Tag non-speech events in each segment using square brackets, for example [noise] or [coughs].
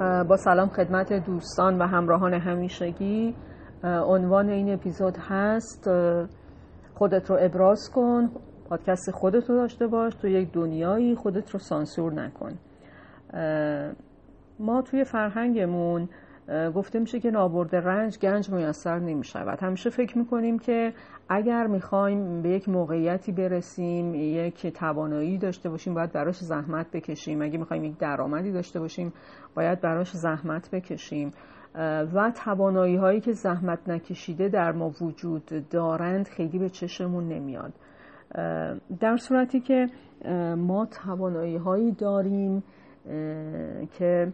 با سلام خدمت دوستان و همراهان همیشگی. عنوان این اپیزود هست خودت رو ابراز کن پادکست خودت رو داشته باش تو یک دنیایی خودت رو سانسور نکن. ما توی فرهنگمون گفته میشه که نابرد رنج گنج میسر نمی شود همیشه فکر می‌کنیم که اگر می‌خوایم به یک موقعیتی برسیم یک توانایی داشته باشیم باید براش زحمت بکشیم. اگه می‌خوایم یک درآمدی داشته باشیم باید براش زحمت بکشیم. و توانایی هایی که زحمت نکشیده در ما وجود دارند خیلی به چشمون نمیاد. در صورتی که ما توانایی هایی داریم که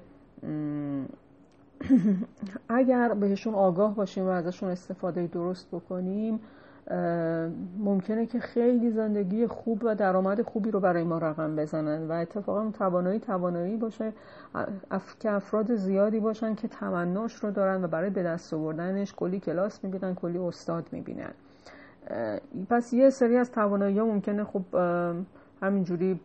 [coughs] اگر بهشون آگاه باشیم و ازشون استفاده درست بکنیم ممکنه که خیلی زندگی خوب و درآمد خوبی رو برای ما رقم بزنن و اتفاقا توانایی توانایی باشه که افراد زیادی باشن که تمناش رو دارن و برای به دست آوردنش کلی کلاس می‌بینن کلی استاد می‌بینن. پس یه سری از توانایی ها ممکنه خب همینجوری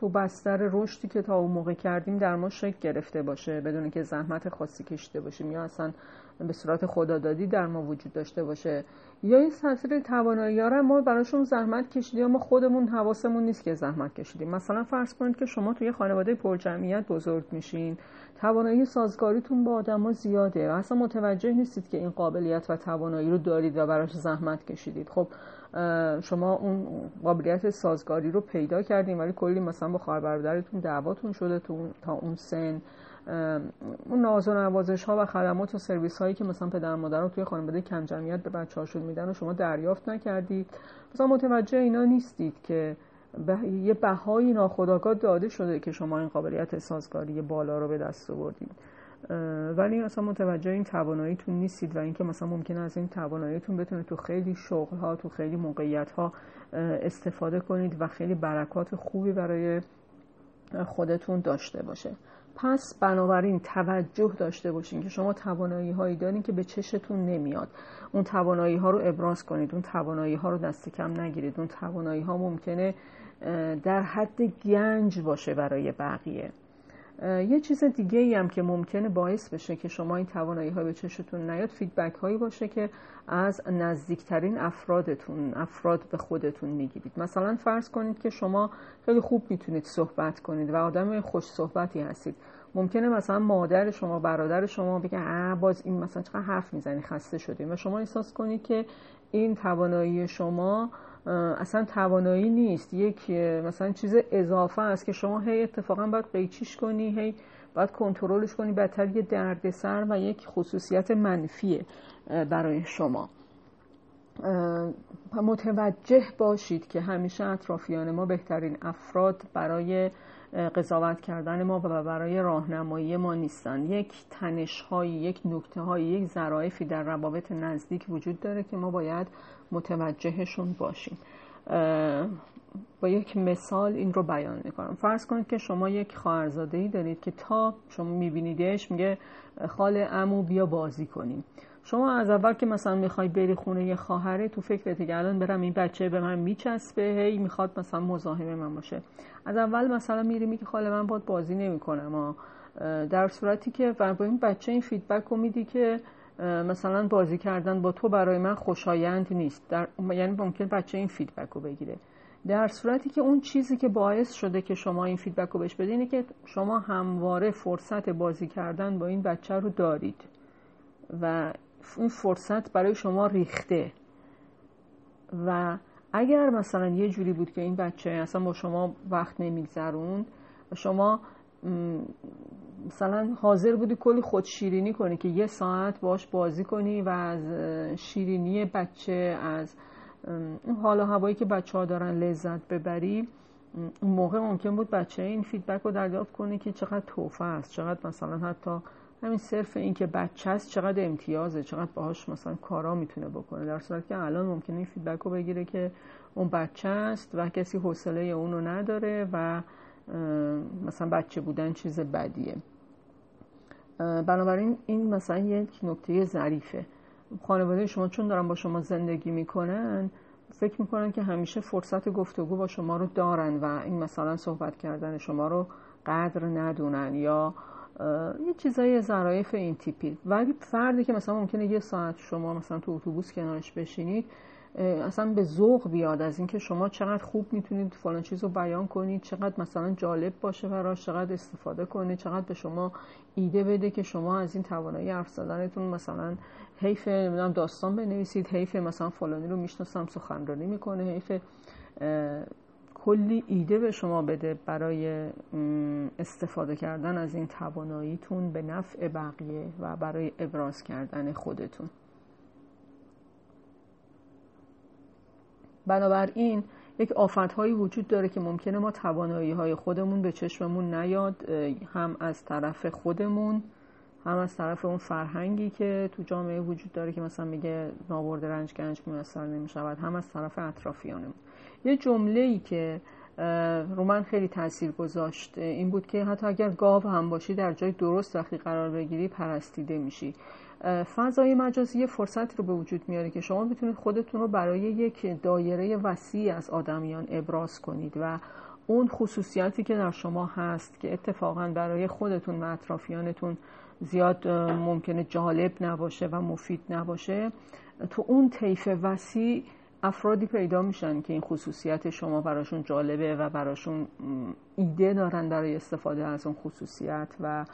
تو بستر رشدی که تا اون موقع کردیم در ما شکل گرفته باشه بدون که زحمت خاصی کشیده باشیم یا اصلا به صورت خدادادی در ما وجود داشته باشه. یا این سطر توانایی ها ما براشون زحمت کشیدیم یا ما خودمون حواسمون نیست که زحمت کشیدیم. مثلا فرض کنید که شما توی خانواده پرجمعیت بزرگ میشین. توانایی سازگاریتون با آدما زیاده. و اصلا متوجه نیستید که این قابلیت و توانایی رو دارید و براش زحمت کشیدید. خب شما اون قابلیت سازگاری رو پیدا کردیم ولی کلی مثلا با خواهر برادرتون دعواتون شده تا اون سن. اون ناز و نوازش ها و خدمات و سرویس هایی که مثلا پدر مادر رو توی خانواده کم جمعیت به بچه هاشون میدن و شما دریافت نکردید. مثلا متوجه اینا نیستید که به یه بهایی ناخداگاه داده شده که شما این قابلیت سازگاری بالا رو به دست آوردید. ولی اصلا متوجه این تواناییتون نیستید و اینکه مثلا ممکنه از این تواناییتون بتونه تو خیلی شغل ها تو خیلی موقعیت ها استفاده کنید و خیلی برکات خوبی برای خودتون داشته باشه. پس بنابراین توجه داشته باشین که شما توانایی هایی دارین که به چشتون نمیاد. اون توانایی ها رو ابراز کنید اون توانایی ها رو دست کم نگیرید. اون توانایی ها ممکنه در حد گنج باشه برای بقیه. یه چیز دیگه ای هم که ممکنه باعث بشه که شما این توانایی ها به چشتون نیاد فیدبک هایی باشه که از نزدیکترین افرادتون افراد به خودتون می‌گیرید. مثلا فرض کنید که شما خیلی خوب می‌تونید صحبت کنید و آدم خوش صحبتی هستید. ممکنه مثلا مادر شما برادر شما بگه اه باز این مثلا چقدر حرف می‌زنی خسته شدیم و شما احساس کنید که این توانایی شما اصلا توانایی نیست. یک مثلا چیز اضافه است که شما هی اتفاقا باید قیچیش کنی هی باید کنترلش کنی. بدتر یه دردسر و یک خصوصیت منفیه برای شما. متوجه باشید که همیشه اطرافیان ما بهترین افراد برای قضاوت کردن ما و برای راهنمایی ما نیستند یک تنش های یک نکته های یک ظرافی در روابط نزدیک وجود داره که ما باید متوجهشون باشیم. با یک مثال این رو بیان می‌کنم. فرض کنید که شما یک خواهرزاده دارید که تا شما میبینیدش میگه خاله امو بیا بازی کنیم. شما از اول که مثلا می‌خوای بری خونه یه خواهره تو فکرت که الان برم این بچه به من میچسبه هی می‌خواد مثلا مزاحم من باشه. از اول مثلا میری میگه خاله من باد بازی نمی‌کنم در صورتی که با این بچه این فیدبک رو میدی که مثلا بازی کردن با تو برای من خوشایند نیست. در... یعنی ممکن بچه این feedback رو بگیره. در صورتی که اون چیزی که باعث شده که شما این feedback رو بهش بدین اینه که شما همواره فرصت بازی کردن با این بچه رو دارید. و این فرصت برای شما ریخته. و اگر مثلا یه جوری بود که این بچه اصلا با شما وقت نمیگذرون و شما مثلا حاضر بودی کلی خود شیرینی کنی که یه ساعت باش بازی کنی و از شیرینی بچه از اون حال و هوایی که بچه ها دارن لذت ببری اون موقع ممکن بود بچه این feedback رو دریافت کنه که چقدر تحفه است چقدر مثلا حتی همین صرف این که بچه است چقدر امتیازه چقدر باهاش مثلا کارا می‌تونه بکنه. در صورت که الان ممکنه این feedback رو بگیره که اون بچه است و کسی حوصله اونو نداره و مثلا بچه بودن چیز بدیه. بنابراین این مثلا یک نکته ظریفه. خانواده شما چون دارن با شما زندگی می‌کنن فکر می‌کنن که همیشه فرصت گفتگو با شما رو دارن و این مثلا صحبت کردن شما رو قدر ندونن یا یه چیزای ظرایف این تیپی. ولی فردی که مثلا ممکنه یه ساعت شما مثلا تو اتوبوس کنارش بشینید اصلا به ذوق بیاد از اینکه شما چقدر خوب می‌تونید فلان چیز رو بیان کنید چقدر مثلا جالب باشه براش چقدر استفاده کنید چقدر به شما ایده بده که شما از این توانایی حرف زدنتون مثلا حیف نمی‌دونم داستان بنویسید حیف مثلا فلانی رو می‌شناسم سخنرانی می‌کنه حیف کلی ایده به شما بده برای استفاده کردن از این تواناییتون به نفع بقیه و برای ابراز کردن خودتون. بنابراین یک هایی وجود داره که ممکنه ما توانایی های خودمون به چشممون نیاد هم از طرف خودمون هم از طرف اون فرهنگی که تو جامعه وجود داره که مثلا میگه نابرد رنج گنج میسر نمی‌شود هم از طرف اطرافیانمون یه جمله ای که رو من خیلی تاثیر گذاشت این بود که حتی اگر گاو هم باشی در جای درست وقتی قرار بگیری پرستیده میشی. فضای مجازی یه فرصت رو به وجود میاره که شما بتونید خودتون رو برای یک دایره وسیع از آدمیان ابراز کنید و اون خصوصیاتی که در شما هست که اتفاقا برای خودتون و اطرافیانتون زیاد ممکنه جالب نباشه و مفید نباشه. تو اون طیف وسیع افرادی پیدا میشن که این خصوصیت شما براشون جالبه و براشون ایده دارن برای استفاده از اون خصوصیت و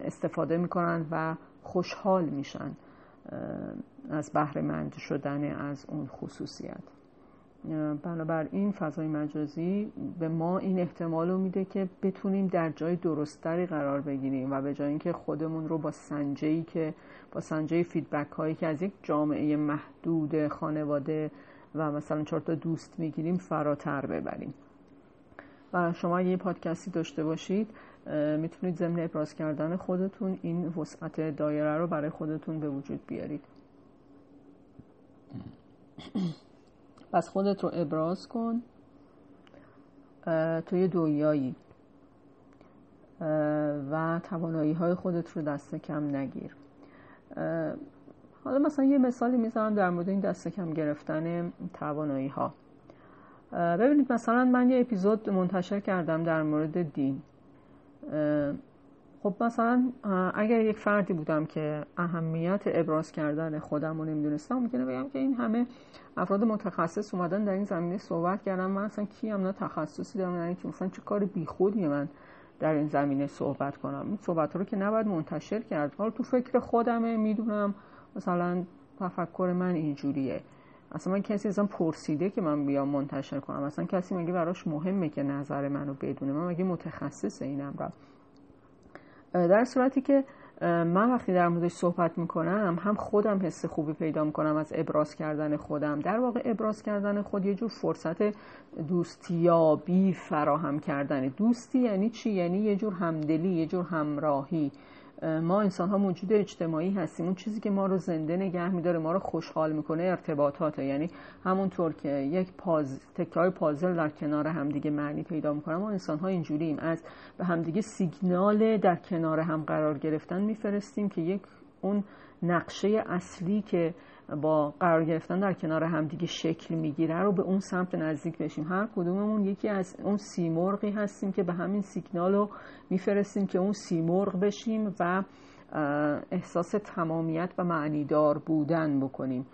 استفاده می‌کنن و خوشحال میشن از بهره شدن از اون خصوصیت. بنابراین فضای مجازی به ما این احتمال رو میده که بتونیم در جای درستری قرار بگیریم و به جای اینکه خودمون رو با سنجهی که با سنجه فیدبک هایی که از یک جامعه محدود خانواده و مثلا چهار تا دوست می‌گیریم فراتر ببریم. و شما یه پادکستی داشته باشید می‌تونید ضمن ابراز کردن خودتون این وسعت دایره رو برای خودتون به وجود بیارید. [clears throat] پس خودت رو ابراز کن. توی دویایی و توانایی های خودت رو دست کم نگیر. حالا مثلا یه مثالی می‌ذارم در مورد این دست کم گرفتن توانایی ها ببینید مثلا من یه اپیزود منتشر کردم در مورد دین. خب مثلا اگر یک فردی بودم که اهمیت ابراز کردن خودم رو نمی‌دونستم ممکنه بگم که این همه افراد متخصص اومدن در این زمینه صحبت کردم من اصلا کیم نه تخصصی دارم یعنی که مثلا چه کار بیخودی من در این زمینه صحبت کنم. این صحبت رو که نباید منتشر کرد. حالا تو فکر خودمه می‌دونم مثلا تفکر من اینجوریه. اصلا من کسی ازم پرسیده که من بیام منتشر کنم. اصلا کسی مگه براش مهمه که نظر منو بدونه؟ من مگه متخصص اینم؟ را در صورتی که من وقتی در موردش صحبت می‌کنم هم خودم حس خوبی پیدا می‌کنم از ابراز کردن خودم. در واقع ابراز کردن خود یه جور فرصت دوستیابی فراهم کردن. دوستی یعنی چی؟ یعنی یه جور همدلی یه جور همراهی. ما انسان ها موجود اجتماعی هستیم. اون چیزی که ما رو زنده نگه میداره ما رو خوشحال می‌کنه ارتباطاته. یعنی همونطور که یک پاز تکرار پازل در کنار همدیگه معنی پیدا می‌کنه ما انسان ها اینجوریم. از به همدیگه سیگنال در کنار هم قرار گرفتن میفرستیم که یک اون نقشه اصلی که با قرار گرفتن در کنار همدیگه شکل می‌گیره رو به اون سمت نزدیک بشیم. هر کدوممون یکی از اون سیمرغی هستیم که به همین سیگنال رو میفرستیم که اون سیمرغ بشیم و احساس تمامیت و معنیدار بودن بکنیم.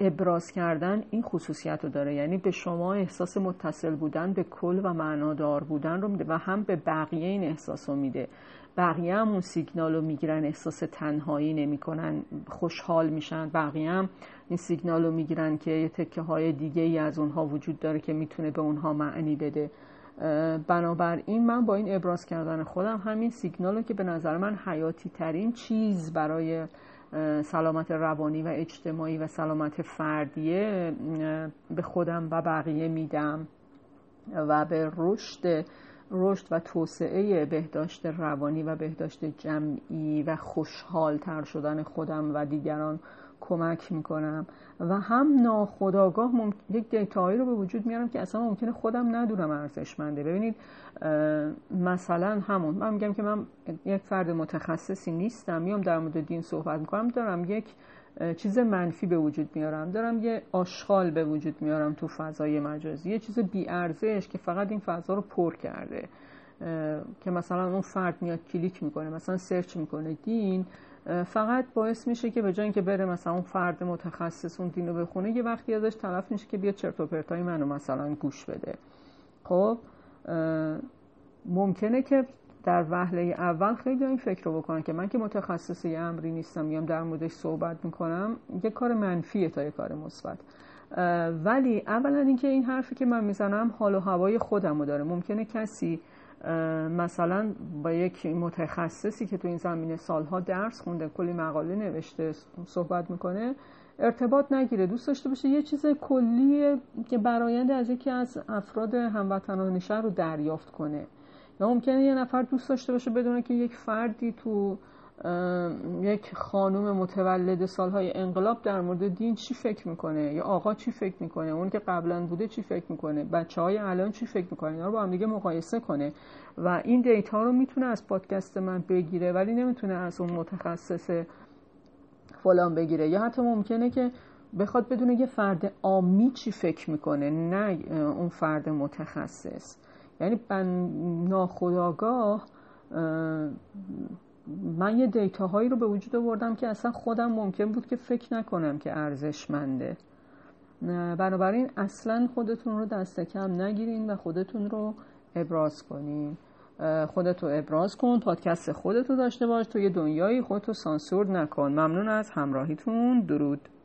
ابراز کردن این خصوصیت رو داره. یعنی به شما احساس متصل بودن به کل و معنادار بودن رو میده و هم به بقیه این احساس رو میده. بقیه هم اون سیگنال رو می‌گیرن احساس تنهایی نمی‌کنن خوشحال میشن. بقیه هم این سیگنال رو می‌گیرن که یه تکه های دیگه ای از اونها وجود داره که می‌تونه به اونها معنی بده. بنابراین من با این ابراز کردن خودم همین سیگنال رو که به نظر من حیاتی ترین چیز برای سلامت روانی و اجتماعی و سلامت فردیه به خودم و بقیه میدم و به رشد رشد و توسعه بهداشت روانی و بهداشت جمعی و خوشحال تر شدن خودم و دیگران کمک می‌کنم. و هم ناخداگاه یک data یی رو به وجود میارم که اصلا ممکنه خودم ندونم ارزشمنده. ببینید مثلا همون من میگم که من یک فرد متخصصی نیستم. میام در مورد دین صحبت می‌کنم. دارم یک چیز منفی به وجود میارم. دارم یه آشغال به وجود میارم تو فضای مجازی. یه چیز بیارزش که فقط این فضا رو پر کرده. که مثلا اون فرد میاد کلیک می‌کنه مثلا search می‌کنه. دین فقط باعث میشه که به جای اینکه بره مثلا اون فرد متخصص اون دین رو بخونه یه وقتی ازش طرف میشه که بیا چرت و پرتای منو مثلا گوش بده. خب ممکنه که در وهله اول خیلی این فکر رو بکنن که من که متخصص یه امری نیستم میام در موردش صحبت می‌کنم یه کار منفیه تا یه کار مثبت. ولی اولا اینکه این حرفی که من می‌زنم حال و هوای خودم رو داره. ممکنه کسی مثلا با یک متخصصی که تو این زمینه سالها درس خونده کلی مقاله نوشته صحبت می‌کنه ارتباط نگیره دوست داشته باشه. یه چیز کلی که برایند از یکی از افراد هموطنان شهر رو دریافت کنه. یا ممکنه یه نفر دوست داشته باشه بدونه که یک فردی تو یک خانوم متولد سالهای انقلاب در مورد دین چی فکر می‌کنه؟ یا آقا چی فکر می‌کنه؟ اون که قبلا بوده چی فکر می‌کنه؟ بچه های الان چی فکر می‌کنه اینا رو با هم دیگه مقایسه کنه. و این دیتا رو می‌تونه از پادکست من بگیره ولی نمی‌تونه از اون متخصص فلان بگیره. یا حتی ممکنه که بخواد بدونه یه فرد عامی چی فکر می‌کنه نه اون فرد متخصص. یعنی من ناخداگاه من یه دیتاهایی رو به وجود آوردم که اصلا خودم ممکن بود که فکر نکنم که ارزشمنده. بنابراین اصلا خودتون رو دست کم نگیرین و خودتون رو ابراز کنین. خودتو ابراز کن پادکست خودتو داشته باش توی دنیای خودتو سانسور نکن. ممنون از همراهیتون. درود.